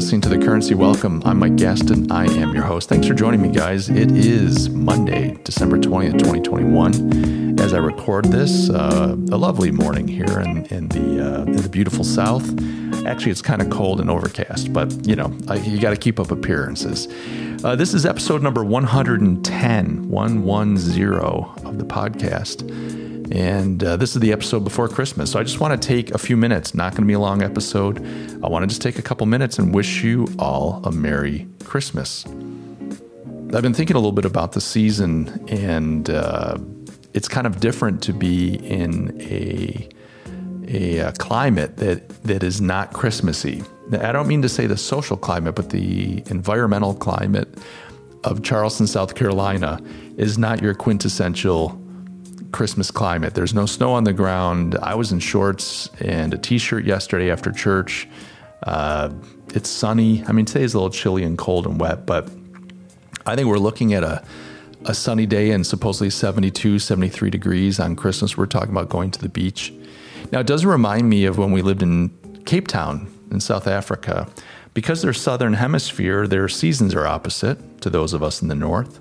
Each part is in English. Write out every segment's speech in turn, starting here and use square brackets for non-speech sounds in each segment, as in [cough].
listening to The Currency Welcome. I'm Mike Gaston. I am your host. Thanks for joining me, guys. It is Monday, December 20th, 2021. As I record this, uh, a lovely morning here in, in the uh, in the beautiful South. Actually, it's kind of cold and overcast, but you know, I, you got to keep up appearances. Uh, this is episode number 110, 110 of the podcast. And uh, this is the episode before Christmas. So I just want to take a few minutes, not going to be a long episode. I want to just take a couple minutes and wish you all a Merry Christmas. I've been thinking a little bit about the season, and uh, it's kind of different to be in a, a, a uh, climate that, that is not Christmassy. I don't mean to say the social climate, but the environmental climate of Charleston, South Carolina is not your quintessential Christmas climate. There's no snow on the ground. I was in shorts and a t shirt yesterday after church. Uh, it's sunny. I mean, today's a little chilly and cold and wet, but I think we're looking at a, a sunny day and supposedly 72, 73 degrees on Christmas. We're talking about going to the beach. Now, it does remind me of when we lived in Cape Town in South Africa. Because they're southern hemisphere, their seasons are opposite to those of us in the north.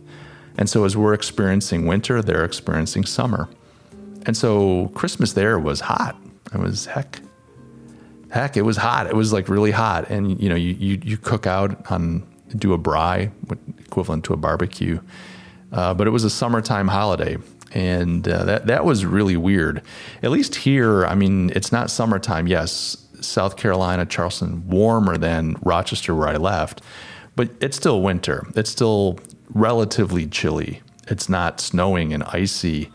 And so as we're experiencing winter, they're experiencing summer. And so Christmas there was hot. It was heck, heck, it was hot. It was like really hot. And you know, you you, you cook out on do a braai, equivalent to a barbecue. Uh, but it was a summertime holiday, and uh, that that was really weird. At least here, I mean, it's not summertime. Yes, South Carolina, Charleston, warmer than Rochester, where I left, but it's still winter. It's still relatively chilly. It's not snowing and icy.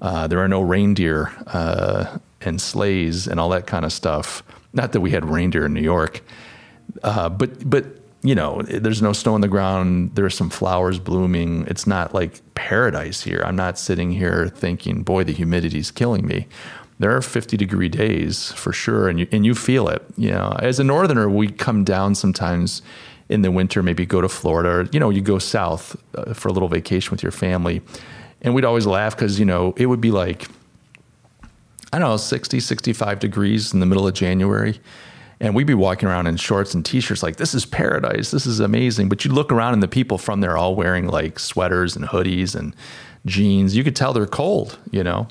Uh, there are no reindeer uh, and sleighs and all that kind of stuff. Not that we had reindeer in New York, uh, but but you know, there's no snow on the ground. There's some flowers blooming. It's not like paradise here. I'm not sitting here thinking, boy, the humidity's killing me. There are 50 degree days for sure, and you and you feel it. You know, as a northerner, we come down sometimes in the winter, maybe go to Florida or, you know, you go south uh, for a little vacation with your family. And we'd always laugh because, you know, it would be like, I don't know, 60, 65 degrees in the middle of January. And we'd be walking around in shorts and t shirts like, this is paradise. This is amazing. But you look around and the people from there all wearing like sweaters and hoodies and jeans. You could tell they're cold, you know?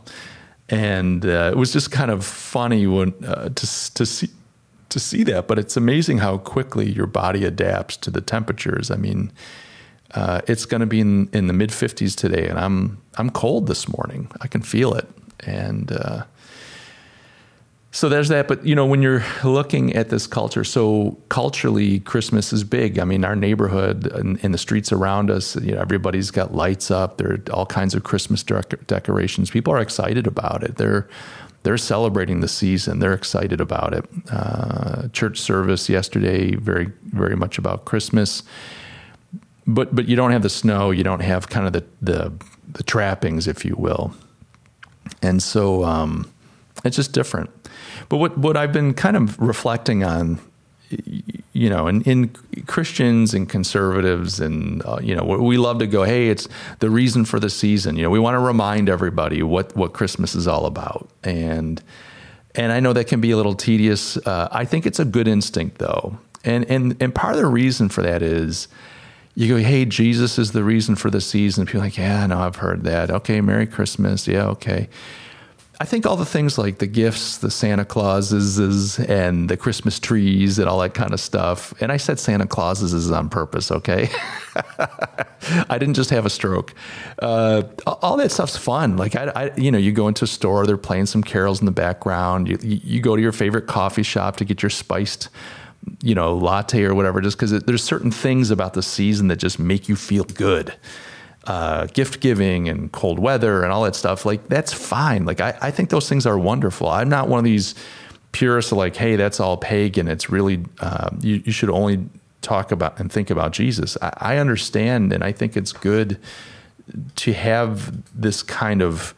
And uh, it was just kind of funny when uh, to, to see to see that, but it's amazing how quickly your body adapts to the temperatures. I mean, uh, it's going to be in, in the mid 50s today, and I'm I'm cold this morning. I can feel it, and uh, so there's that. But you know, when you're looking at this culture, so culturally, Christmas is big. I mean, our neighborhood and, and the streets around us, you know, everybody's got lights up. There are all kinds of Christmas dec- decorations. People are excited about it. They're they're celebrating the season. They're excited about it. Uh, church service yesterday, very very much about Christmas. But but you don't have the snow. You don't have kind of the the, the trappings, if you will. And so um, it's just different. But what what I've been kind of reflecting on you know, in, in Christians and conservatives, and uh, you know, we love to go, hey, it's the reason for the season. You know, we want to remind everybody what what Christmas is all about, and and I know that can be a little tedious. Uh, I think it's a good instinct, though, and and and part of the reason for that is. You go, hey, Jesus is the reason for the season. People are like, yeah, no, I've heard that. Okay, Merry Christmas. Yeah, okay. I think all the things like the gifts, the Santa Clauses, and the Christmas trees, and all that kind of stuff. And I said Santa Clauses is on purpose, okay? [laughs] I didn't just have a stroke. Uh, all that stuff's fun. Like I, I, you know, you go into a store, they're playing some carols in the background. You, you go to your favorite coffee shop to get your spiced, you know, latte or whatever, just because there's certain things about the season that just make you feel good uh, gift giving and cold weather and all that stuff, like that's fine. Like I, I think those things are wonderful. I'm not one of these purists like, hey, that's all pagan. It's really uh, you, you, should only talk about and think about Jesus. I, I understand, and I think it's good to have this kind of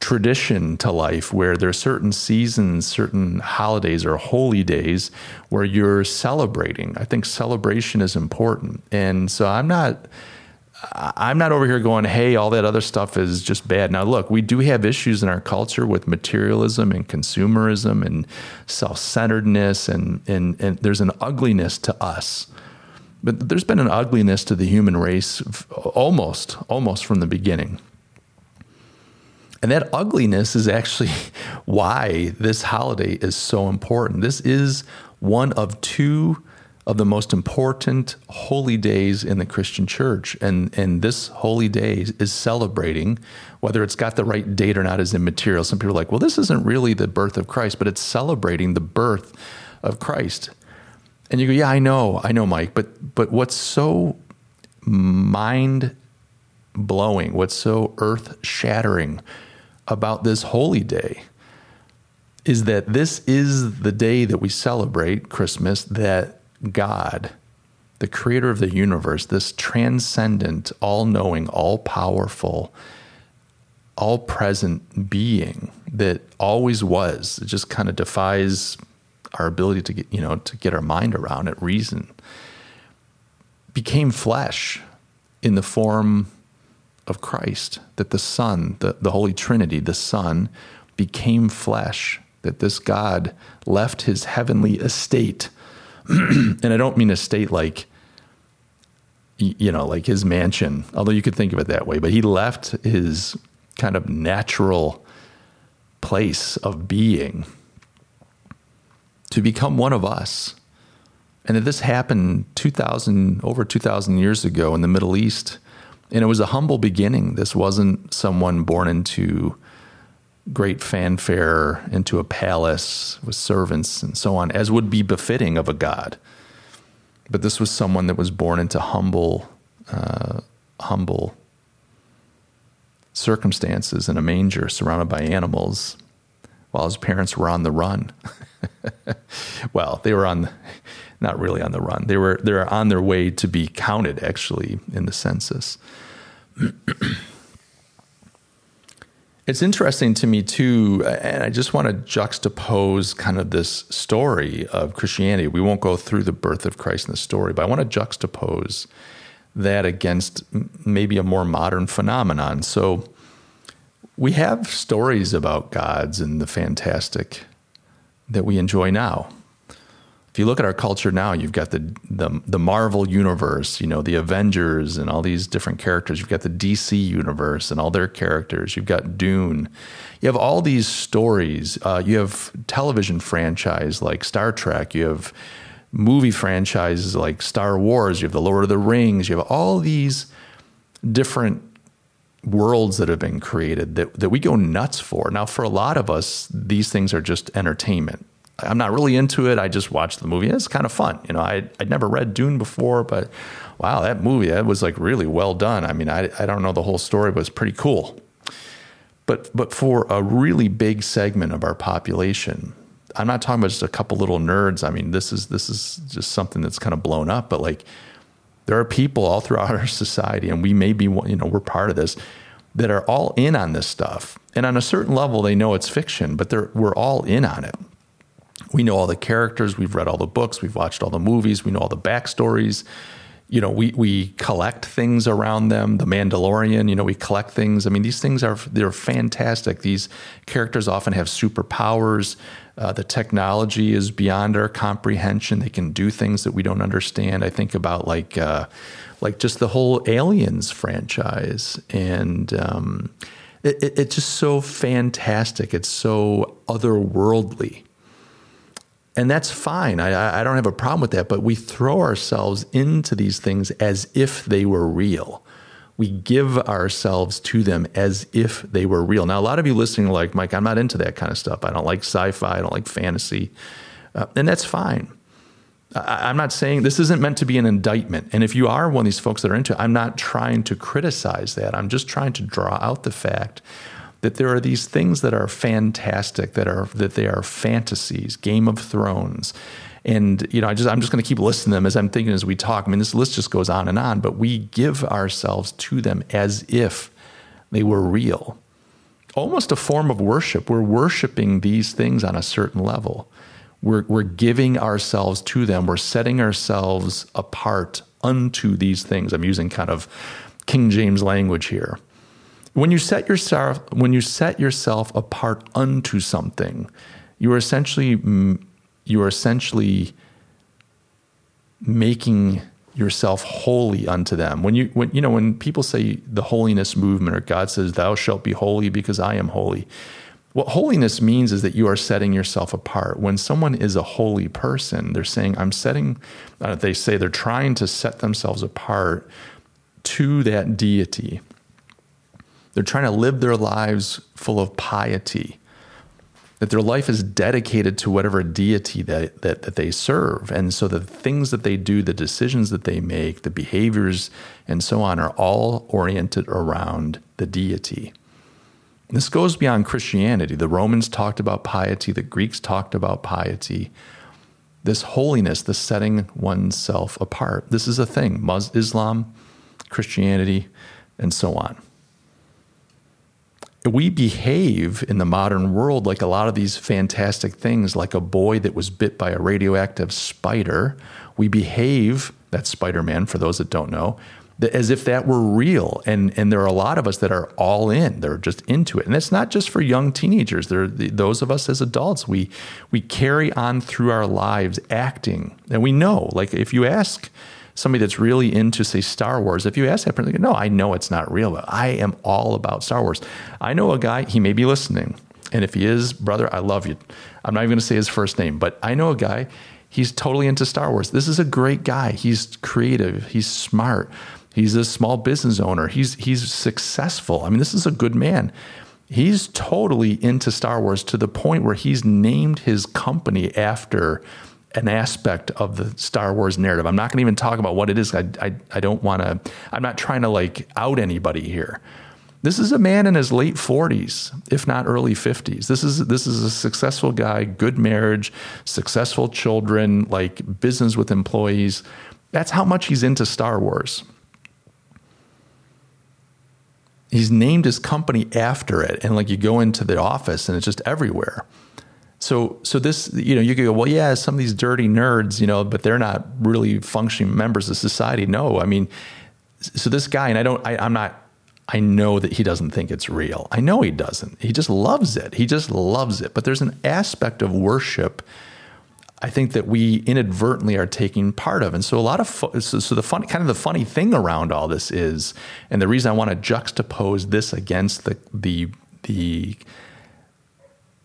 tradition to life where there are certain seasons, certain holidays or holy days where you're celebrating. I think celebration is important. And so I'm not I'm not over here going, hey, all that other stuff is just bad. Now, look, we do have issues in our culture with materialism and consumerism and self centeredness, and, and, and there's an ugliness to us. But there's been an ugliness to the human race almost, almost from the beginning. And that ugliness is actually [laughs] why this holiday is so important. This is one of two of the most important holy days in the Christian church. And, and this holy day is celebrating, whether it's got the right date or not is immaterial. Some people are like, well, this isn't really the birth of Christ, but it's celebrating the birth of Christ. And you go, yeah, I know, I know, Mike, but but what's so mind blowing, what's so earth shattering about this holy day is that this is the day that we celebrate Christmas that God, the creator of the universe, this transcendent, all knowing, all powerful, all present being that always was, it just kind of defies our ability to get, you know, to get our mind around it, reason, became flesh in the form of Christ, that the Son, the, the Holy Trinity, the Son, became flesh, that this God left his heavenly estate [clears throat] and I don't mean a state like, you know, like his mansion, although you could think of it that way, but he left his kind of natural place of being to become one of us. And that this happened 2000 over 2000 years ago in the Middle East and it was a humble beginning. This wasn't someone born into great fanfare into a palace with servants and so on, as would be befitting of a god. But this was someone that was born into humble, uh, humble circumstances in a manger surrounded by animals while his parents were on the run. [laughs] well, they were on, not really on the run. They were, they were on their way to be counted actually in the census. [clears throat] It's interesting to me too, and I just want to juxtapose kind of this story of Christianity. We won't go through the birth of Christ in the story, but I want to juxtapose that against maybe a more modern phenomenon. So we have stories about gods and the fantastic that we enjoy now if you look at our culture now, you've got the, the, the Marvel universe, you know, the Avengers and all these different characters. You've got the DC universe and all their characters. You've got Dune. You have all these stories. Uh, you have television franchise like Star Trek. You have movie franchises like Star Wars. You have the Lord of the Rings. You have all these different worlds that have been created that, that we go nuts for. Now, for a lot of us, these things are just entertainment. I'm not really into it. I just watched the movie. It's kind of fun. You know, I I'd never read Dune before, but wow, that movie that was like really well done. I mean, I I don't know the whole story, but it's pretty cool. But but for a really big segment of our population, I'm not talking about just a couple little nerds. I mean, this is this is just something that's kind of blown up. But like, there are people all throughout [laughs] our society, and we may be you know we're part of this that are all in on this stuff. And on a certain level, they know it's fiction, but they're we're all in on it we know all the characters, we've read all the books, we've watched all the movies, we know all the backstories. You know, we we collect things around them. The Mandalorian, you know, we collect things. I mean, these things are they're fantastic. These characters often have superpowers. Uh, the technology is beyond our comprehension. They can do things that we don't understand. I think about like uh, like just the whole Aliens franchise, and um, it, it, it's just so fantastic. It's so otherworldly and that's fine. I, I don't have a problem with that. But we throw ourselves into these things as if they were real. We give ourselves to them as if they were real. Now, a lot of you listening are like, Mike, I'm not into that kind of stuff. I don't like sci fi. I don't like fantasy. Uh, and that's fine. I, I'm not saying this isn't meant to be an indictment. And if you are one of these folks that are into it, I'm not trying to criticize that. I'm just trying to draw out the fact that there are these things that are fantastic that are that they are fantasies game of thrones. And you know i just i'm just going to keep listing them as i'm thinking as we talk. I mean this list just goes on and on but we give ourselves to them as if they were real. Almost a form of worship. We're worshiping these things on a certain level. We're, we're giving ourselves to them. We're setting ourselves apart unto these things. I'm using kind of King James language here. When you set yourself when you set yourself apart unto something, you are essentially you are essentially making yourself holy unto them. When you when you know when people say the holiness movement or God says thou shalt be holy because I am holy. What holiness means is that you are setting yourself apart. When someone is a holy person, they're saying I'm setting uh, they say they're trying to set themselves apart to that deity. They're trying to live their lives full of piety that their life is dedicated to whatever deity that, that, that they serve. And so the things that they do, the decisions that they make, the behaviors, and so on are all oriented around the deity. This goes beyond Christianity. The Romans talked about piety, the Greeks talked about piety. This holiness, the setting oneself apart. This is a thing. Islam, Christianity, and so on we behave in the modern world like a lot of these fantastic things, like a boy that was bit by a radioactive spider. We behave, that's Spider Man for those that don't know, as if that were real. And, and there are a lot of us that are all in, they're just into it. And it's not just for young teenagers, they're the, those of us as adults. We, we carry on through our lives acting. And we know, like, if you ask, somebody that's really into, say, Star Wars, if you ask that person, no, I know it's not real, but I am all about Star Wars. I know a guy, he may be listening. And if he is, brother, I love you. I'm not even going to say his first name, but I know a guy, he's totally into Star Wars. This is a great guy. He's creative, he's smart, he's a small business owner, he's, he's successful. I mean, this is a good man. He's totally into Star Wars to the point where he's named his company after an aspect of the Star Wars narrative. I'm not going to even talk about what it is. I, I, I don't want to, I'm not trying to like out anybody here. This is a man in his late 40s, if not early 50s. This is this is a successful guy, good marriage, successful children, like business with employees. That's how much he's into Star Wars. He's named his company after it, and like you go into the office and it's just everywhere. So, so this, you know, you could go, well, yeah, some of these dirty nerds, you know, but they're not really functioning members of society. No, I mean, so this guy, and I don't, I, I'm not, I know that he doesn't think it's real. I know he doesn't. He just loves it. He just loves it. But there's an aspect of worship I think that we inadvertently are taking part of. And so a lot of so, so, the fun kind of the funny thing around all this is, and the reason I want to juxtapose this against the the the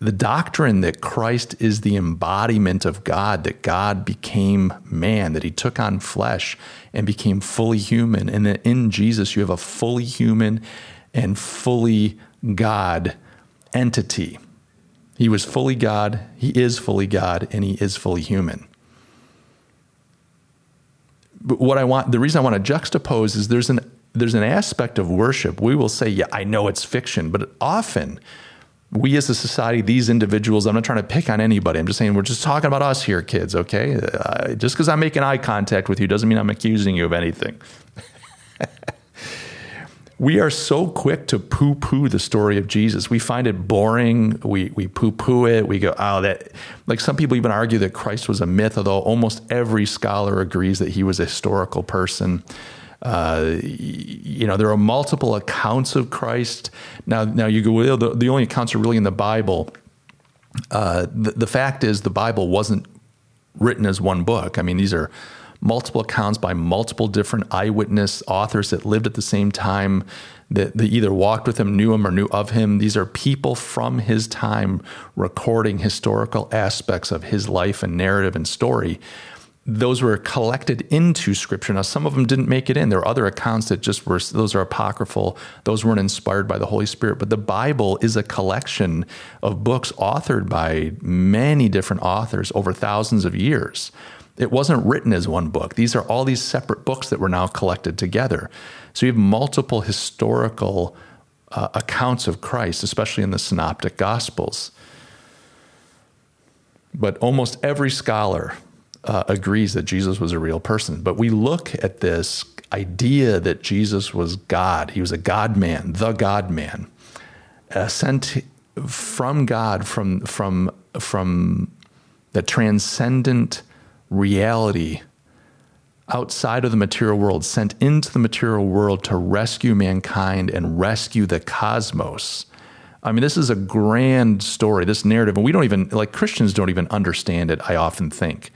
the doctrine that Christ is the embodiment of God, that God became man, that he took on flesh and became fully human, and that in Jesus you have a fully human and fully God entity. He was fully God, he is fully God, and he is fully human. But what I want, the reason I want to juxtapose is there's an there's an aspect of worship. We will say, yeah, I know it's fiction, but often we as a society, these individuals, I'm not trying to pick on anybody. I'm just saying we're just talking about us here, kids, okay? Uh, just because I'm making eye contact with you doesn't mean I'm accusing you of anything. [laughs] we are so quick to poo poo the story of Jesus. We find it boring. We, we poo poo it. We go, oh, that, like some people even argue that Christ was a myth, although almost every scholar agrees that he was a historical person. Uh, you know, there are multiple accounts of Christ. Now, now you go, well, the, the only accounts are really in the Bible. Uh, the, the fact is, the Bible wasn't written as one book. I mean, these are multiple accounts by multiple different eyewitness authors that lived at the same time, that, that either walked with him, knew him, or knew of him. These are people from his time recording historical aspects of his life and narrative and story those were collected into scripture. Now, some of them didn't make it in. There are other accounts that just were, those are apocryphal. Those weren't inspired by the Holy Spirit. But the Bible is a collection of books authored by many different authors over thousands of years. It wasn't written as one book. These are all these separate books that were now collected together. So you have multiple historical uh, accounts of Christ, especially in the synoptic gospels. But almost every scholar uh, agrees that Jesus was a real person. But we look at this idea that Jesus was God. He was a God man, the God man, uh, sent from God, from from from the transcendent reality outside of the material world, sent into the material world to rescue mankind and rescue the cosmos. I mean, this is a grand story, this narrative, and we don't even, like Christians, don't even understand it, I often think.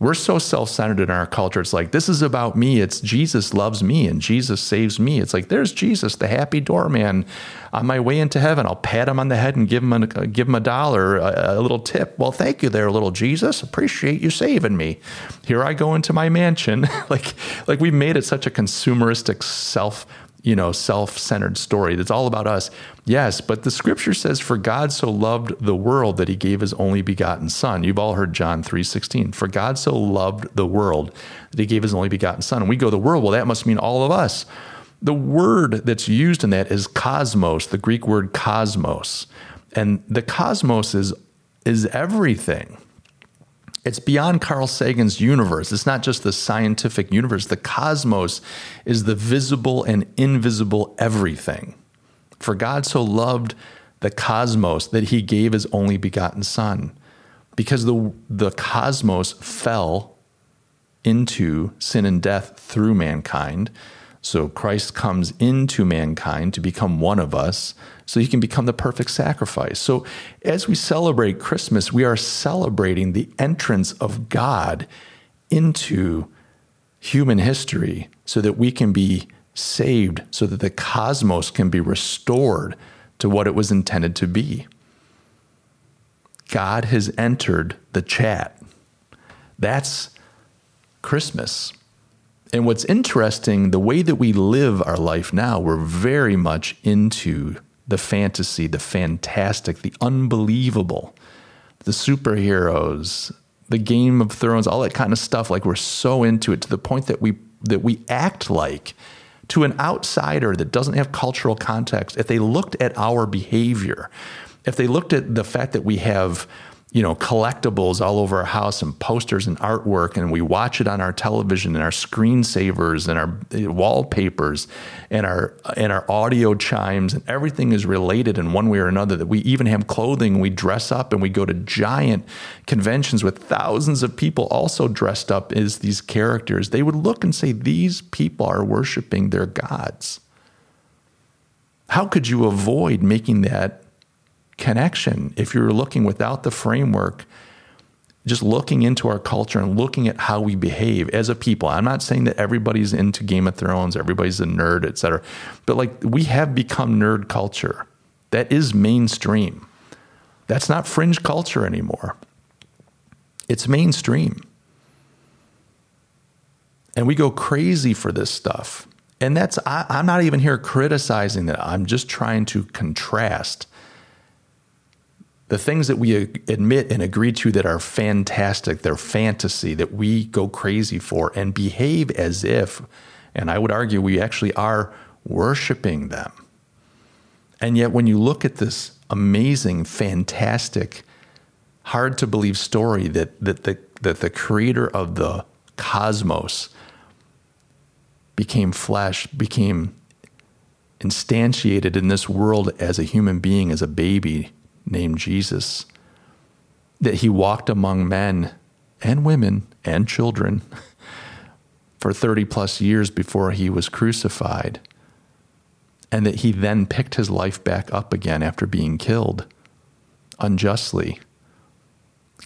We're so self centered in our culture. It's like, this is about me. It's Jesus loves me and Jesus saves me. It's like, there's Jesus, the happy doorman on my way into heaven. I'll pat him on the head and give him a, give him a dollar, a, a little tip. Well, thank you there, little Jesus. Appreciate you saving me. Here I go into my mansion. [laughs] like, like we've made it such a consumeristic self you know, self-centered story. That's all about us. Yes, but the scripture says for God so loved the world that he gave his only begotten son. You've all heard John 3:16. For God so loved the world that he gave his only begotten son. And we go the world, well that must mean all of us. The word that's used in that is cosmos, the Greek word cosmos. And the cosmos is is everything. It's beyond Carl Sagan's universe. It's not just the scientific universe. The cosmos is the visible and invisible everything. For God so loved the cosmos that he gave his only begotten Son. Because the, the cosmos fell into sin and death through mankind. So Christ comes into mankind to become one of us so he can become the perfect sacrifice. So as we celebrate Christmas, we are celebrating the entrance of God into human history so that we can be saved, so that the cosmos can be restored to what it was intended to be. God has entered the chat. That's Christmas. And what's interesting, the way that we live our life now, we're very much into the fantasy, the fantastic, the unbelievable, the superheroes, the Game of Thrones, all that kind of stuff. Like we're so into it to the point that we that we act like to an outsider that doesn't have cultural context. If they looked at our behavior, if they looked at the fact that we have you know, collectibles all over our house and posters and artwork, and we watch it on our television and our screensavers and our eh, wallpapers and our and our audio chimes and everything is related in one way or another. That we even have clothing, we dress up and we go to giant conventions with thousands of people also dressed up as these characters. They would look and say, These people are worshiping their gods. How could you avoid making that connection if you're looking without the framework just looking into our culture and looking at how we behave as a people. I'm not saying that everybody's into Game of Thrones, everybody's a nerd, et cetera, But like we have become nerd culture. That is mainstream. That's not fringe culture anymore. It's mainstream. And we go crazy for this stuff. And that's, I, am not even here criticizing that. I'm just trying to contrast the things that we admit and agree to that are fantastic, they're fantasy, that we go crazy for and behave as if, and I would argue we actually are worshiping them. And yet, when you look at this amazing, fantastic, hard to believe story that, that, the, that the creator of the cosmos became flesh, became instantiated in this world as a human being, as a baby, named Jesus, that he walked among men and women and children [laughs] for 30 plus years before he was crucified, and that he then picked his life back up again after being killed unjustly,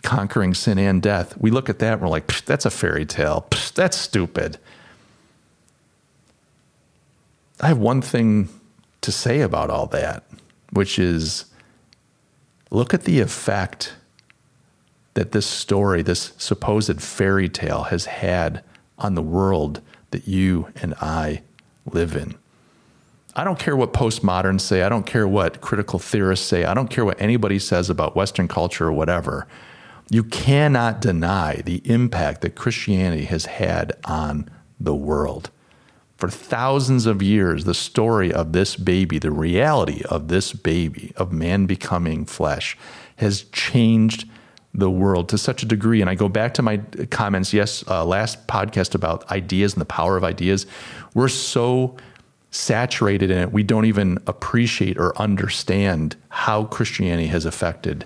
conquering sin and death. We look at that and we're like, that's a fairy tale. that's stupid. I have one thing to say about all that, which is Look at the effect that this story, this supposed fairy tale, has had on the world that you and I live in. I don't care what postmoderns say. I don't care what critical theorists say. I don't care what anybody says about Western culture or whatever. You cannot deny the impact that Christianity has had on the world for thousands of years, the story of this baby, the reality of this baby, of man becoming flesh, has changed the world to such a degree. And I go back to my comments, yes, uh, last podcast about ideas and the power of ideas. We're so saturated in it, we don't even appreciate or understand how Christianity has affected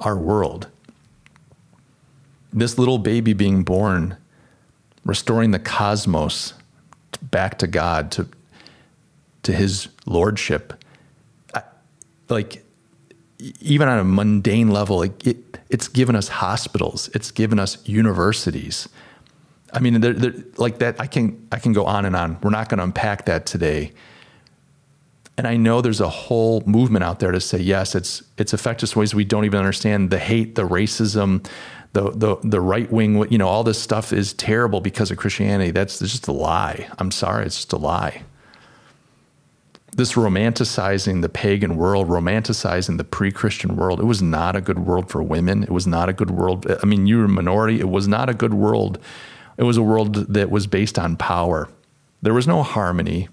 our world. This little baby being born restoring the cosmos back to God, to, to his lordship. I, like, even on a mundane level, like it, it's given us hospitals, it's given us universities. I mean, they're, they're, like that. I can I can go on and on. We're not going to unpack that today. And I know there's a whole movement out there to say yes, it's it's affected us ways we don't even understand. The hate, the racism, the the the right wing, you know, all this stuff is terrible because of Christianity. That's just a lie. I'm sorry, it's just a lie. This romanticizing the pagan world, romanticizing the pre-Christian world. It was not a good world for women. It was not a good world. I mean, you were a minority. It was not a good world. It was a world that was based on power. There was no harmony.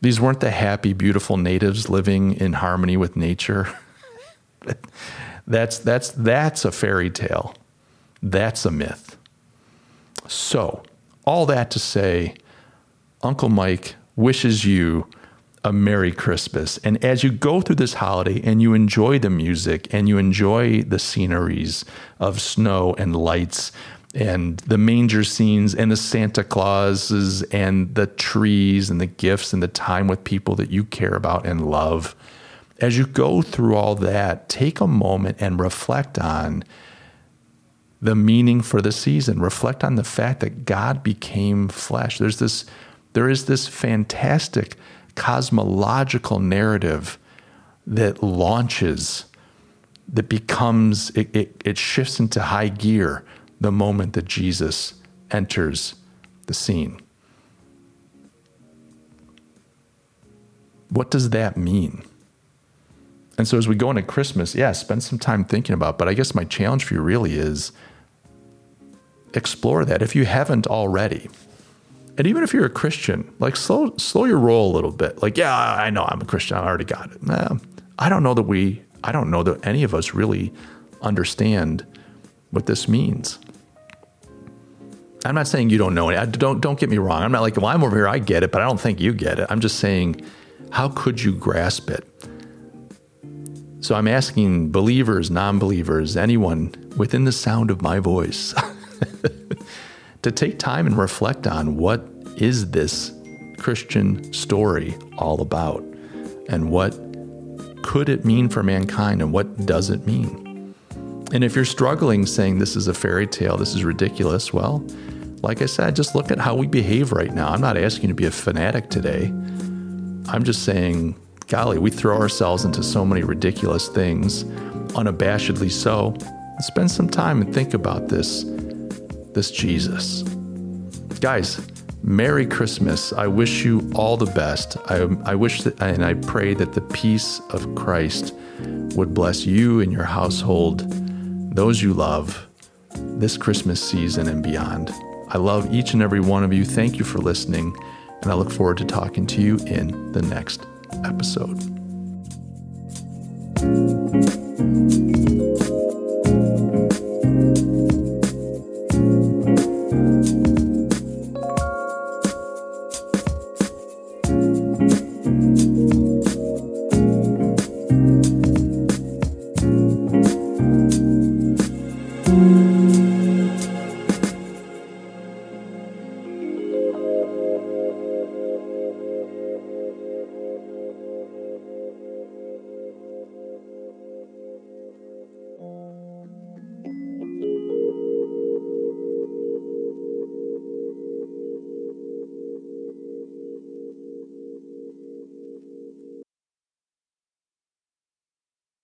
These weren't the happy, beautiful natives living in harmony with nature. [laughs] That's that's that's a fairy tale. That's a myth. So, all that to say, Uncle Mike wishes you a Merry Christmas. And as you go through this holiday and you enjoy the music and you enjoy the sceneries of snow and lights and the manger scenes and the Santa Clauses and the trees and the gifts and the time with people that you care about and love as you go through all that, take a moment and reflect on the meaning for the season. Reflect on the fact that God became flesh. There's this, there is this fantastic cosmological narrative that launches, that becomes, it, it, it shifts into high gear the moment that Jesus enters the scene. What does that mean? And so as we go into Christmas, yeah, spend some time thinking about. It. But I guess my challenge for you really is explore that if you haven't already. And even if you're a Christian, like slow slow your roll a little bit. Like, yeah, I know I'm a Christian. I already got it. Nah, I don't know that we I don't know that any of us really understand what this means. I'm not saying you don't know it. Don't don't get me wrong. I'm not like, well, I'm over here, I get it, but I don't think you get it. I'm just saying, how could you grasp it? So I'm asking believers, non believers, anyone within the sound of my voice [laughs] to take time and reflect on what is this Christian story all about and what could it mean for mankind and what does it mean? And if you're struggling saying this is a fairy tale, this is ridiculous, well, like I said, just look at how we behave right now. I'm not asking you to be a fanatic today. I'm just saying golly, we throw ourselves into so many ridiculous things, unabashedly so. Spend some time and think about this, this Jesus. Guys, Merry Christmas. I wish you all the best. I, I wish that, and I pray that the peace of Christ would bless you and your household, those you love, this Christmas season and beyond. I love each and every one of you. Thank you for listening, and I look forward to talking to you in the next episode.